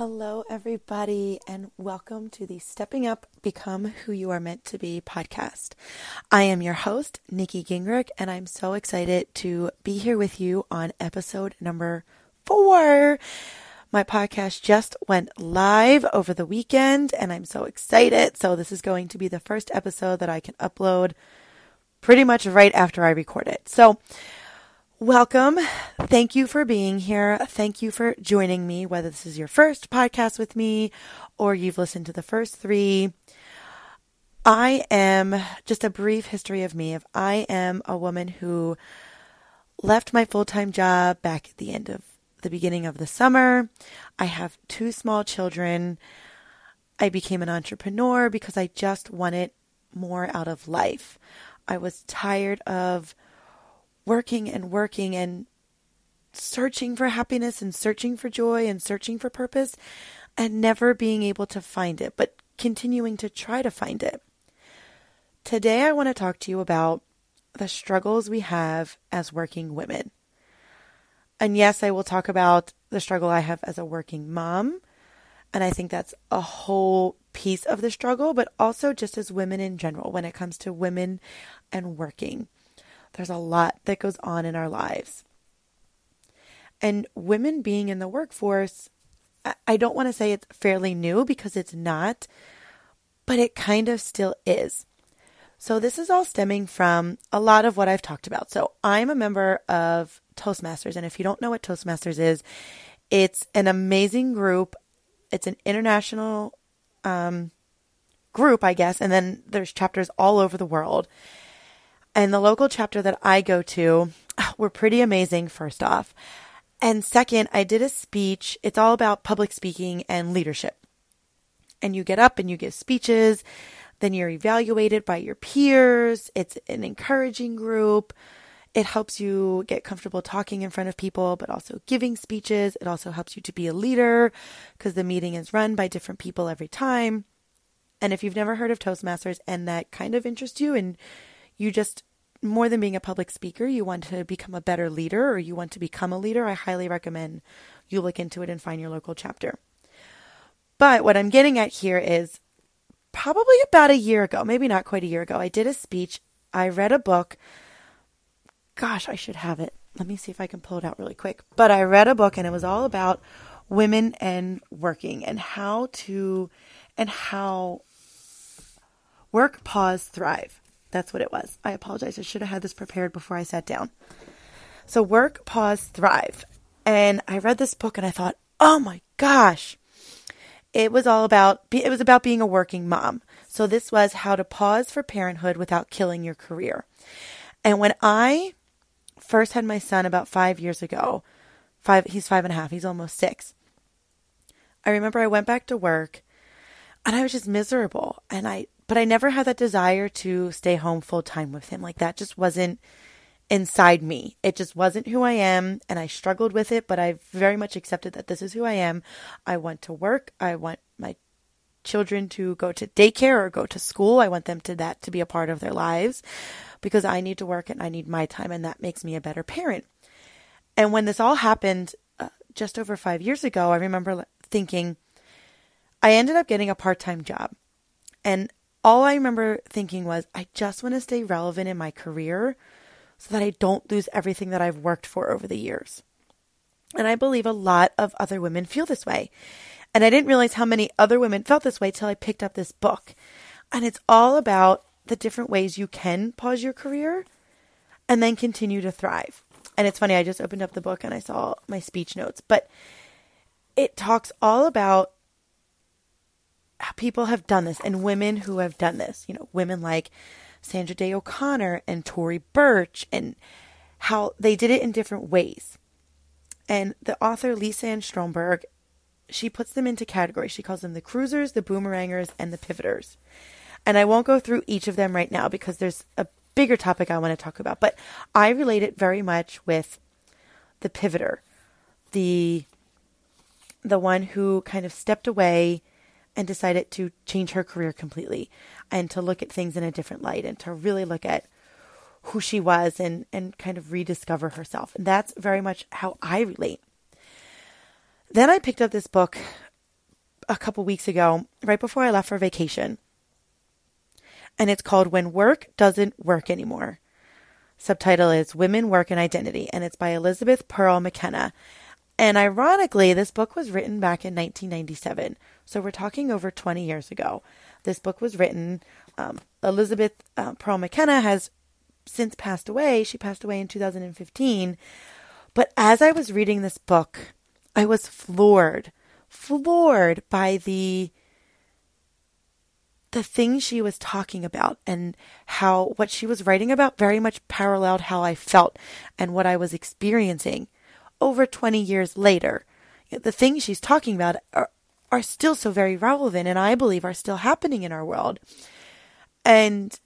Hello, everybody, and welcome to the Stepping Up, Become Who You Are Meant to Be podcast. I am your host, Nikki Gingrich, and I'm so excited to be here with you on episode number four. My podcast just went live over the weekend, and I'm so excited. So, this is going to be the first episode that I can upload pretty much right after I record it. So, Welcome. Thank you for being here. Thank you for joining me, whether this is your first podcast with me or you've listened to the first three. I am just a brief history of me. If I am a woman who left my full time job back at the end of the beginning of the summer. I have two small children. I became an entrepreneur because I just wanted more out of life. I was tired of working and working and searching for happiness and searching for joy and searching for purpose and never being able to find it, but continuing to try to find it. Today, I want to talk to you about the struggles we have as working women. And yes, I will talk about the struggle I have as a working mom. And I think that's a whole piece of the struggle, but also just as women in general when it comes to women and working. There's a lot that goes on in our lives. And women being in the workforce, I don't want to say it's fairly new because it's not, but it kind of still is. So, this is all stemming from a lot of what I've talked about. So, I'm a member of Toastmasters. And if you don't know what Toastmasters is, it's an amazing group. It's an international um, group, I guess. And then there's chapters all over the world. And the local chapter that I go to were pretty amazing, first off. And second, I did a speech. It's all about public speaking and leadership. And you get up and you give speeches, then you're evaluated by your peers. It's an encouraging group. It helps you get comfortable talking in front of people, but also giving speeches. It also helps you to be a leader because the meeting is run by different people every time. And if you've never heard of Toastmasters and that kind of interests you and you just more than being a public speaker, you want to become a better leader or you want to become a leader, I highly recommend you look into it and find your local chapter. But what I'm getting at here is probably about a year ago, maybe not quite a year ago, I did a speech. I read a book. Gosh, I should have it. Let me see if I can pull it out really quick. But I read a book and it was all about women and working and how to and how work, pause, thrive. That's what it was. I apologize. I should have had this prepared before I sat down. So, work, pause, thrive. And I read this book and I thought, oh my gosh. It was all about, it was about being a working mom. So, this was how to pause for parenthood without killing your career. And when I first had my son about five years ago, five, he's five and a half, he's almost six. I remember I went back to work and I was just miserable. And I but I never had that desire to stay home full time with him. Like that just wasn't inside me. It just wasn't who I am. And I struggled with it, but I very much accepted that this is who I am. I want to work. I want my children to go to daycare or go to school. I want them to that to be a part of their lives because I need to work and I need my time and that makes me a better parent. And when this all happened uh, just over 5 years ago, I remember thinking I ended up getting a part-time job. And all I remember thinking was, I just want to stay relevant in my career so that I don't lose everything that I've worked for over the years. And I believe a lot of other women feel this way. And I didn't realize how many other women felt this way till I picked up this book. And it's all about the different ways you can pause your career and then continue to thrive. And it's funny, I just opened up the book and I saw my speech notes, but it talks all about people have done this and women who have done this, you know, women like Sandra Day O'Connor and Tory Burch and how they did it in different ways. And the author Lisa Ann Stromberg, she puts them into categories. She calls them the cruisers, the boomerangers, and the pivoters. And I won't go through each of them right now because there's a bigger topic I want to talk about. But I relate it very much with the pivoter, the the one who kind of stepped away and decided to change her career completely and to look at things in a different light and to really look at who she was and, and kind of rediscover herself. And that's very much how I relate. Then I picked up this book a couple weeks ago, right before I left for vacation. And it's called When Work Doesn't Work Anymore. Subtitle is Women, Work, and Identity, and it's by Elizabeth Perle McKenna. And ironically, this book was written back in 1997. So we're talking over 20 years ago. This book was written. Um, Elizabeth uh, Perle McKenna has since passed away. She passed away in 2015. But as I was reading this book, I was floored, floored by the the things she was talking about and how what she was writing about very much paralleled how I felt and what I was experiencing over 20 years later. The things she's talking about are, are still so very relevant and I believe are still happening in our world. And,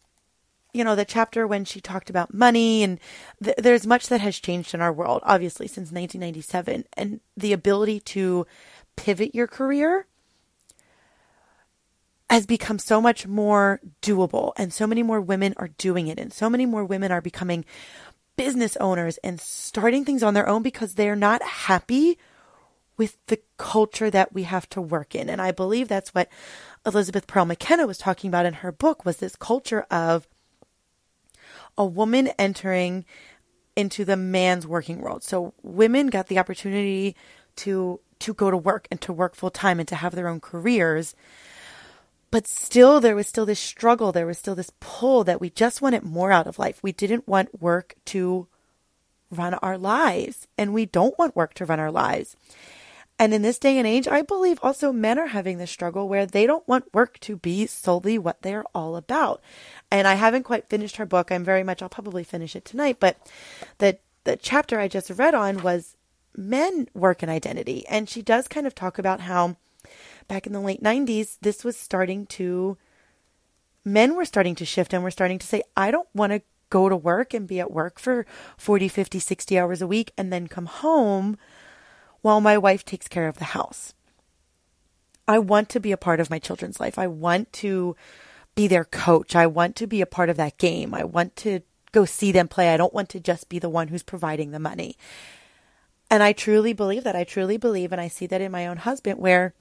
you know, the chapter when she talked about money and th- there's much that has changed in our world, obviously, since 1997 and the ability to pivot your career has become so much more doable and so many more women are doing it and so many more women are becoming business owners and starting things on their own because they're not happy with the culture that we have to work in. And I believe that's what Elizabeth Perle McKenna was talking about in her book was this culture of a woman entering into the man's working world. So women got the opportunity to to go to work and to work full time and to have their own careers but still, there was still this struggle. There was still this pull that we just wanted more out of life. We didn't want work to run our lives, and we don't want work to run our lives. And in this day and age, I believe also men are having this struggle where they don't want work to be solely what they're all about. And I haven't quite finished her book. I'm very much, I'll probably finish it tonight, but the, the chapter I just read on was men work and identity. And she does kind of talk about how back in the late 90s, this was starting to, men were starting to shift and were starting to say, I don't want to go to work and be at work for 40, 50, 60 hours a week and then come home while my wife takes care of the house. I want to be a part of my children's life. I want to be their coach. I want to be a part of that game. I want to go see them play. I don't want to just be the one who's providing the money. And I truly believe that. I truly believe, and I see that in my own husband, where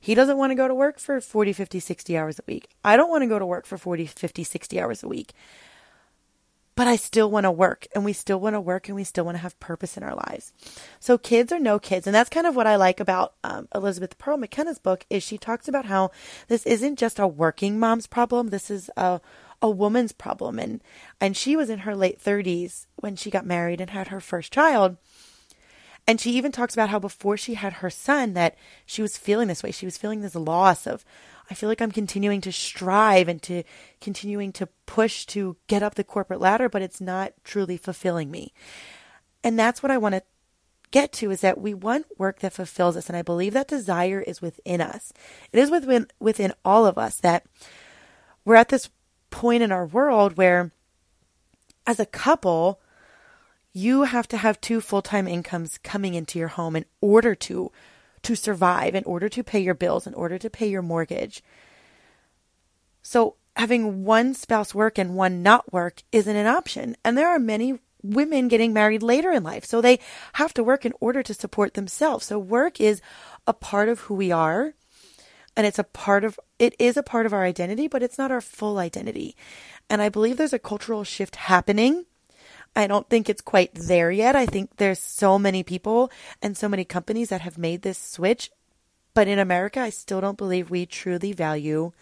he doesn't want to go to work for 40, 50, 60 hours a week. I don't want to go to work for 40, 50, 60 hours a week. But I still want to work and we still want to work and we still want to have purpose in our lives. So kids or no kids. And that's kind of what I like about um, Elizabeth Perle McKenna's book is she talks about how this isn't just a working mom's problem. This is a, a woman's problem. And, and she was in her late thirties when she got married and had her first child. And she even talks about how before she had her son that she was feeling this way. She was feeling this loss of I feel like I'm continuing to strive and to continuing to push to get up the corporate ladder, but it's not truly fulfilling me. And that's what I want to get to is that we want work that fulfills us. And I believe that desire is within us. It is within, within all of us that we're at this point in our world where as a couple, you have to have two full-time incomes coming into your home in order to to survive, in order to pay your bills, in order to pay your mortgage. So having one spouse work and one not work isn't an option. And there are many women getting married later in life. So they have to work in order to support themselves. So work is a part of who we are. And it's a part of, it is a part of our identity, but it's not our full identity. And I believe there's a cultural shift happening I don't think it's quite there yet. I think there's so many people and so many companies that have made this switch. But in America, I still don't believe we truly value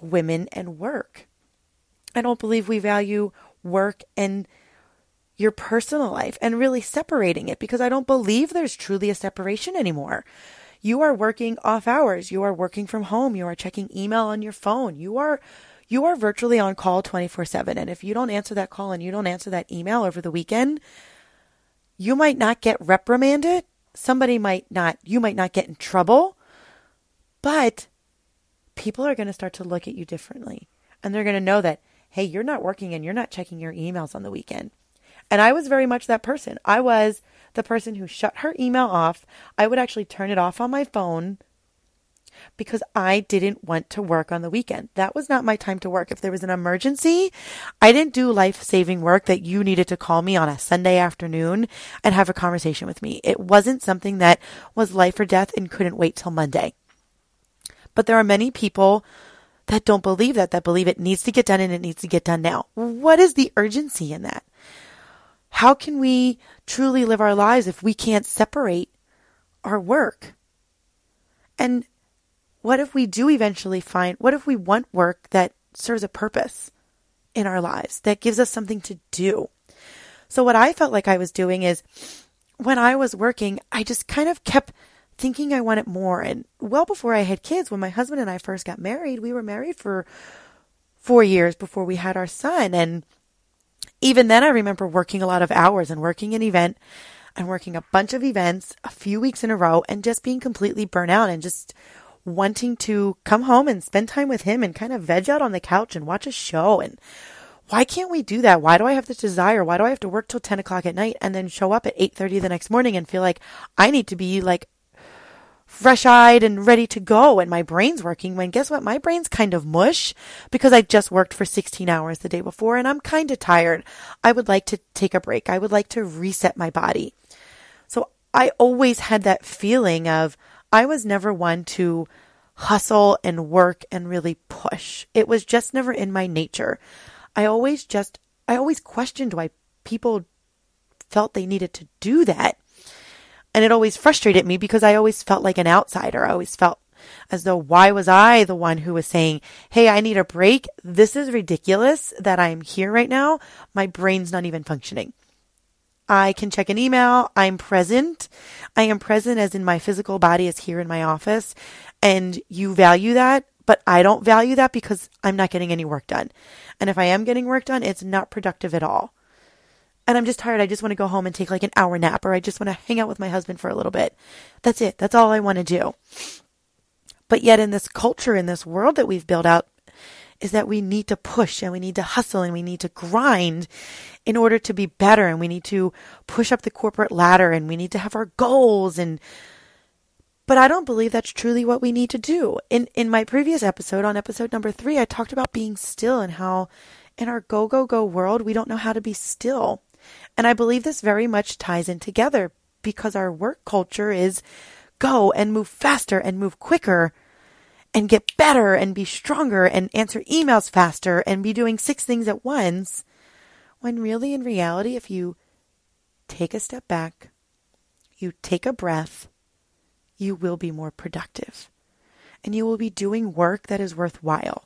women and work. I don't believe we value work and your personal life and really separating it because I don't believe there's truly a separation anymore. You are working off hours. You are working from home. You are checking email on your phone. You are you are virtually on call 24 7. And if you don't answer that call and you don't answer that email over the weekend, you might not get reprimanded. Somebody might not, you might not get in trouble, but people are going to start to look at you differently. And they're going to know that, hey, you're not working and you're not checking your emails on the weekend. And I was very much that person. I was the person who shut her email off. I would actually turn it off on my phone because I didn't want to work on the weekend. That was not my time to work. If there was an emergency, I didn't do life saving work that you needed to call me on a Sunday afternoon and have a conversation with me. It wasn't something that was life or death and couldn't wait till Monday. But there are many people that don't believe that, that believe it needs to get done and it needs to get done now. What is the urgency in that? How can we truly live our lives if we can't separate our work? And what if we do eventually find, what if we want work that serves a purpose in our lives, that gives us something to do? So, what I felt like I was doing is when I was working, I just kind of kept thinking I wanted more. And well before I had kids, when my husband and I first got married, we were married for four years before we had our son. And even then, I remember working a lot of hours and working an event and working a bunch of events a few weeks in a row and just being completely burnt out and just wanting to come home and spend time with him and kind of veg out on the couch and watch a show and why can't we do that? Why do I have this desire? Why do I have to work till 10 o'clock at night and then show up at 8.30 the next morning and feel like I need to be like fresh eyed and ready to go and my brain's working when guess what? My brain's kind of mush because I just worked for 16 hours the day before and I'm kind of tired. I would like to take a break. I would like to reset my body. So I always had that feeling of I was never one to hustle and work and really push. It was just never in my nature. I always just, I always questioned why people felt they needed to do that. And it always frustrated me because I always felt like an outsider. I always felt as though why was I the one who was saying, Hey, I need a break. This is ridiculous that I'm here right now. My brain's not even functioning. I can check an email. I'm present. I am present as in my physical body is here in my office and you value that, but I don't value that because I'm not getting any work done. And if I am getting work done, it's not productive at all. And I'm just tired. I just want to go home and take like an hour nap or I just want to hang out with my husband for a little bit. That's it. That's all I want to do. But yet in this culture, in this world that we've built out, is that we need to push and we need to hustle and we need to grind in order to be better and we need to push up the corporate ladder and we need to have our goals and but I don't believe that's truly what we need to do. In in my previous episode, on episode number three, I talked about being still and how in our go go go world we don't know how to be still. And I believe this very much ties in together because our work culture is go and move faster and move quicker and get better and be stronger and answer emails faster and be doing six things at once. When really, in reality, if you take a step back, you take a breath, you will be more productive and you will be doing work that is worthwhile.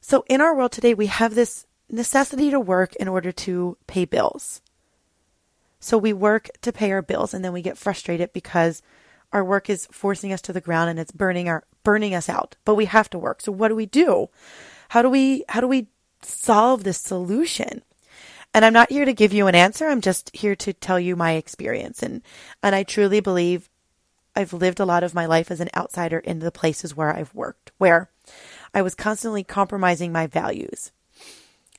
So, in our world today, we have this necessity to work in order to pay bills. So, we work to pay our bills and then we get frustrated because our work is forcing us to the ground and it's burning our burning us out. But we have to work. So what do we do? How do we how do we solve this solution? And I'm not here to give you an answer. I'm just here to tell you my experience. And, and I truly believe I've lived a lot of my life as an outsider in the places where I've worked, where I was constantly compromising my values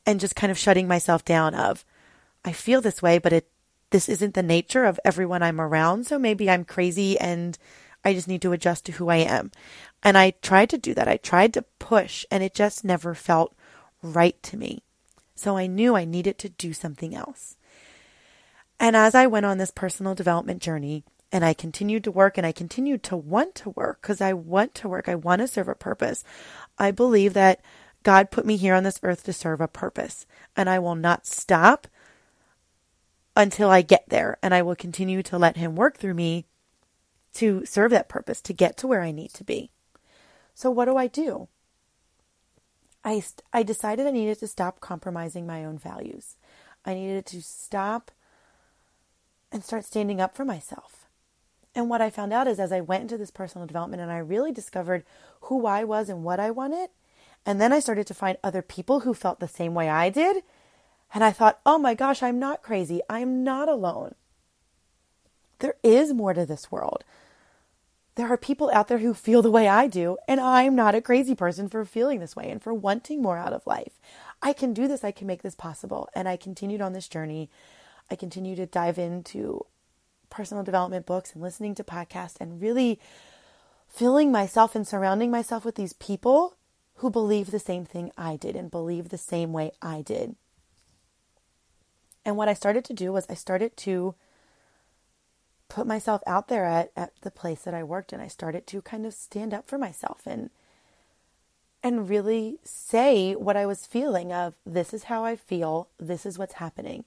and just kind of shutting myself down of, I feel this way, but it, this isn't the nature of everyone I'm around. So maybe I'm crazy and I just need to adjust to who I am. And I tried to do that. I tried to push and it just never felt right to me. So I knew I needed to do something else. And as I went on this personal development journey, and I continued to work and I continued to want to work because I want to work. I want to serve a purpose. I believe that God put me here on this earth to serve a purpose, and I will not stop until I get there. And I will continue to let Him work through me to serve that purpose, to get to where I need to be. So, what do I do? I, I decided I needed to stop compromising my own values. I needed to stop and start standing up for myself. And what I found out is as I went into this personal development and I really discovered who I was and what I wanted, and then I started to find other people who felt the same way I did. And I thought, oh my gosh, I'm not crazy. I'm not alone. There is more to this world there are people out there who feel the way I do, and I'm not a crazy person for feeling this way and for wanting more out of life. I can do this, I can make this possible. And I continued on this journey. I continue to dive into personal development books and listening to podcasts and really filling myself and surrounding myself with these people who believe the same thing I did and believe the same way I did. And what I started to do was I started to put myself out there at, at the place that I worked and I started to kind of stand up for myself and and really say what I was feeling of this is how I feel, this is what's happening.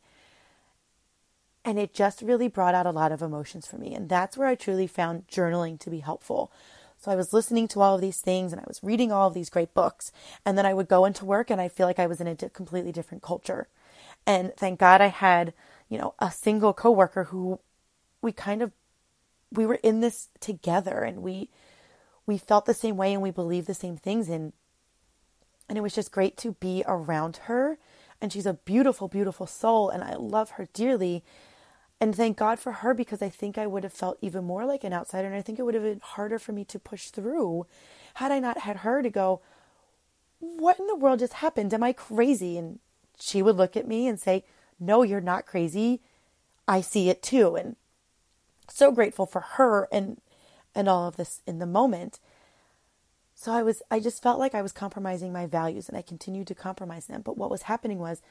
And it just really brought out a lot of emotions for me. And that's where I truly found journaling to be helpful. So I was listening to all of these things and I was reading all of these great books. And then I would go into work and I feel like I was in a completely different culture. And thank God I had, you know, a single coworker who we kind of we were in this together and we we felt the same way and we believed the same things and and it was just great to be around her. And she's a beautiful beautiful soul and I love her dearly. And thank God for her because I think I would have felt even more like an outsider and I think it would have been harder for me to push through had I not had her to go what in the world just happened? Am I crazy? And she would look at me and say no you're not crazy I see it too and so grateful for her and and all of this in the moment. So I was I just felt like I was compromising my values and I continued to compromise them. But what was happening was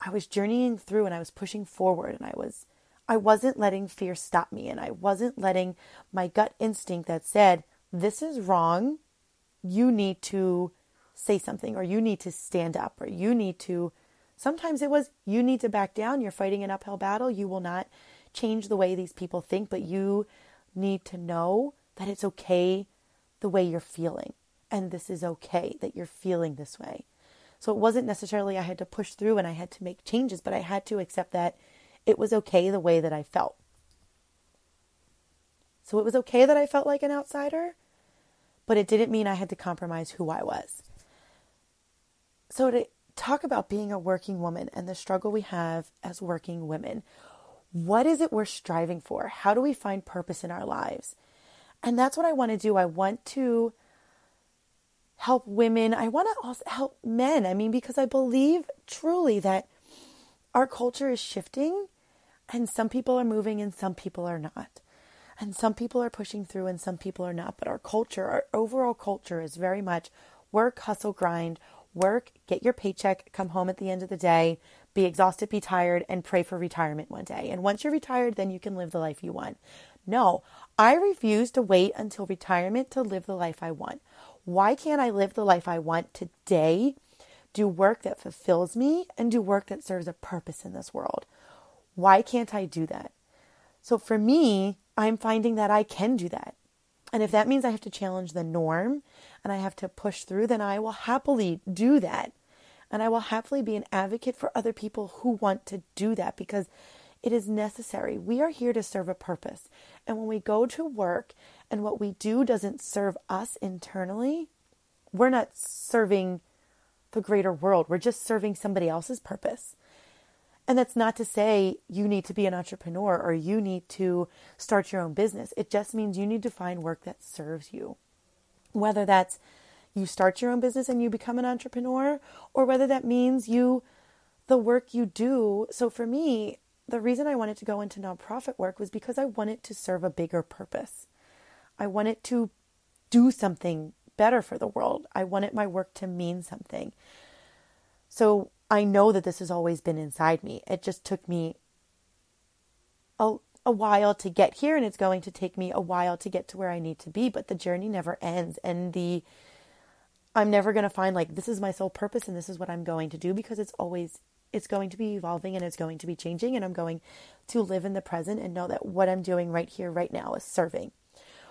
I was journeying through and I was pushing forward and I was I wasn't letting fear stop me and I wasn't letting my gut instinct that said this is wrong. You need to say something or you need to stand up or you need to sometimes it was you need to back down. You're fighting an uphill battle. You will not change the way these people think, but you need to know that it's okay the way you're feeling. And this is okay that you're feeling this way. So it wasn't necessarily I had to push through and I had to make changes, but I had to accept that it was okay the way that I felt. So it was okay that I felt like an outsider, but it didn't mean I had to compromise who I was. So to talk about being a working woman and the struggle we have as working women, what is it we're striving for? How do we find purpose in our lives? And that's what I want to do. I want to help women. I want to also help men. I mean, because I believe truly that our culture is shifting and some people are moving and some people are not. And some people are pushing through and some people are not. But our culture, our overall culture is very much work, hustle, grind, work, get your paycheck, come home at the end of the day, be exhausted, be tired, and pray for retirement one day. And once you're retired, then you can live the life you want. No, I refuse to wait until retirement to live the life I want. Why can't I live the life I want today? Do work that fulfills me and do work that serves a purpose in this world. Why can't I do that? So for me, I'm finding that I can do that. And if that means I have to challenge the norm and I have to push through, then I will happily do that. And I will happily be an advocate for other people who want to do that because it is necessary. We are here to serve a purpose. And when we go to work and what we do doesn't serve us internally, we're not serving the greater world. We're just serving somebody else's purpose. And that's not to say you need to be an entrepreneur or you need to start your own business. It just means you need to find work that serves you. Whether that's you start your own business and you become an entrepreneur, or whether that means you, the work you do. So for me, the reason I wanted to go into nonprofit work was because I wanted to serve a bigger purpose. I wanted to do something better for the world. I wanted my work to mean something. So I know that this has always been inside me. It just took me a, a while to get here, and it's going to take me a while to get to where I need to be, but the journey never ends. And the I'm never going to find like this is my sole purpose and this is what I'm going to do because it's always it's going to be evolving and it's going to be changing and I'm going to live in the present and know that what I'm doing right here right now is serving.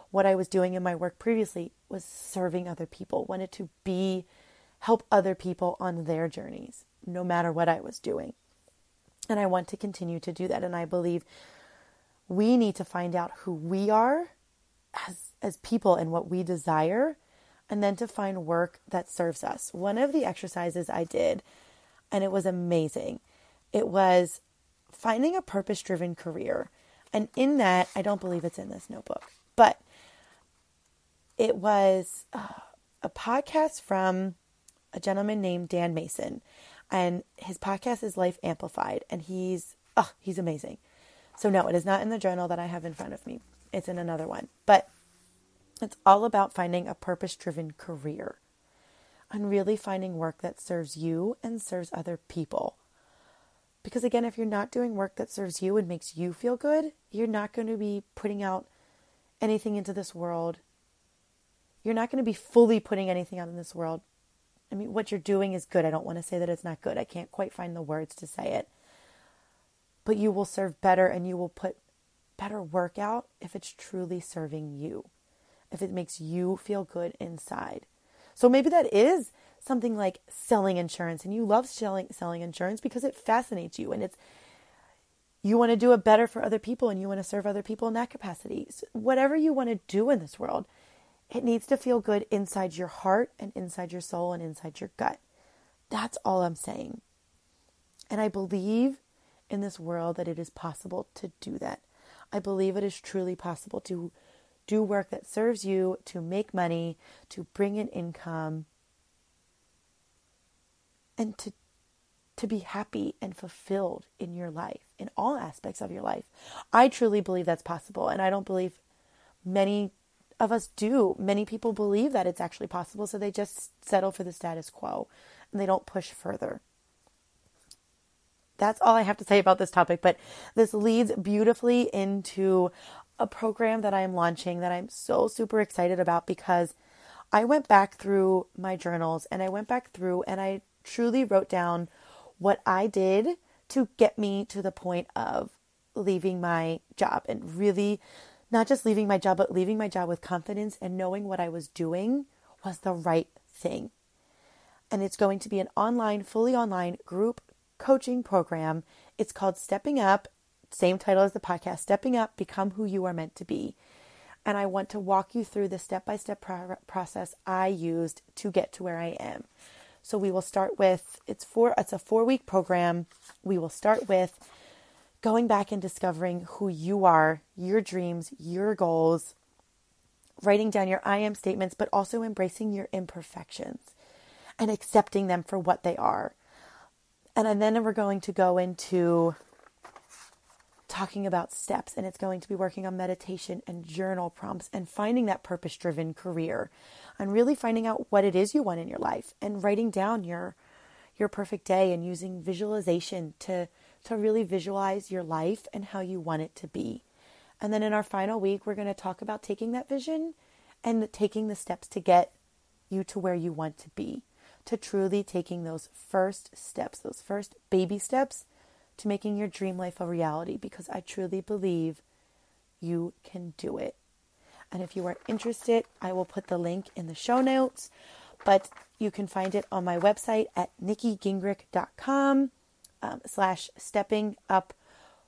What I was doing in my work previously was serving other people, wanted to be help other people on their journeys no matter what I was doing. And I want to continue to do that and I believe we need to find out who we are as as people and what we desire and then to find work that serves us. One of the exercises I did, and it was amazing, it was finding a purpose driven career. And in that, I don't believe it's in this notebook, but it was uh, a podcast from a gentleman named Dan Mason. And his podcast is Life Amplified. And he's, oh, he's amazing. So, no, it is not in the journal that I have in front of me. It's in another one. But it's all about finding a purpose driven career and really finding work that serves you and serves other people. Because again, if you're not doing work that serves you and makes you feel good, you're not going to be putting out anything into this world. You're not going to be fully putting anything out in this world. I mean, what you're doing is good. I don't want to say that it's not good. I can't quite find the words to say it. But you will serve better and you will put better work out if it's truly serving you, if it makes you feel good inside. So maybe that is something like selling insurance and you love selling selling insurance because it fascinates you and it's you want to do it better for other people and you want to serve other people in that capacity. So whatever you want to do in this world, it needs to feel good inside your heart and inside your soul and inside your gut. That's all I'm saying. And I believe in this world that it is possible to do that. I believe it is truly possible to do work that serves you, to make money, to bring in income, and to to be happy and fulfilled in your life, in all aspects of your life. I truly believe that's possible, and I don't believe many of us do. Many people believe that it's actually possible, so they just settle for the status quo and they don't push further. That's all I have to say about this topic, but this leads beautifully into a program that I'm launching that I'm so super excited about because I went back through my journals and I went back through and I truly wrote down what I did to get me to the point of leaving my job and really not just leaving my job, but leaving my job with confidence and knowing what I was doing was the right thing. And it's going to be an online, fully online group coaching program. It's called Stepping Up, same title as the podcast Stepping Up, Become Who You Are Meant to Be. And I want to walk you through the step by step process I used to get to where I am. So we will start with it's four it's a 4 week program. We will start with going back and discovering who you are, your dreams, your goals, writing down your I am statements, but also embracing your imperfections and accepting them for what they are. And then we're going to go into talking about steps, and it's going to be working on meditation and journal prompts and finding that purpose driven career and really finding out what it is you want in your life and writing down your your perfect day and using visualization to to really visualize your life and how you want it to be. And then in our final week, we're going to talk about taking that vision and taking the steps to get you to where you want to be, to truly taking those first steps, those first baby steps to making your dream life a reality because I truly believe you can do it. And if you are interested, I will put the link in the show notes, but you can find it on my website at nikkigingrich.com um, slash stepping up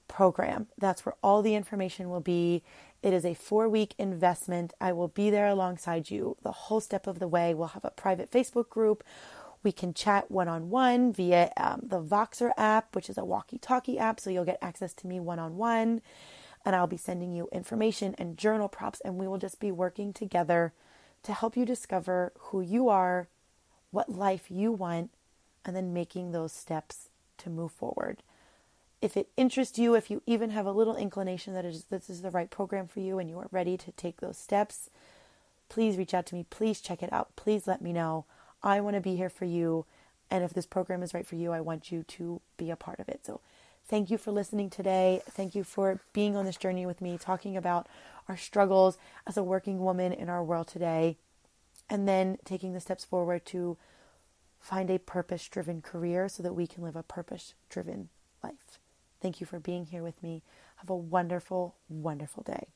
program. That's where all the information will be. It is a four week investment. I will be there alongside you the whole step of the way. We'll have a private Facebook group. We can chat one on one via um, the Voxer app, which is a walkie talkie app. So you'll get access to me one on one. And I'll be sending you information and journal props, and we will just be working together to help you discover who you are, what life you want, and then making those steps to move forward. If it interests you, if you even have a little inclination that is, this is the right program for you and you are ready to take those steps, please reach out to me. Please check it out. Please let me know. I want to be here for you. And if this program is right for you, I want you to be a part of it. So thank you for listening today. Thank you for being on this journey with me, talking about our struggles as a working woman in our world today, and then taking the steps forward to find a purpose driven career so that we can live a purpose driven life. Thank you for being here with me. Have a wonderful, wonderful day.